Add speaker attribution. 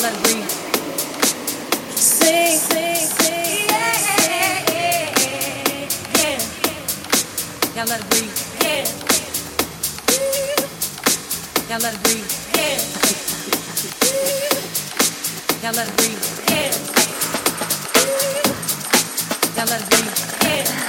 Speaker 1: melody. Sing, sing, sing. Yeah, yeah, yeah, yeah. Y'all let it breathe. Yeah. Y'all let it breathe. Yeah. Y'all let it breathe. Yeah. Y'all let it breathe. Yeah.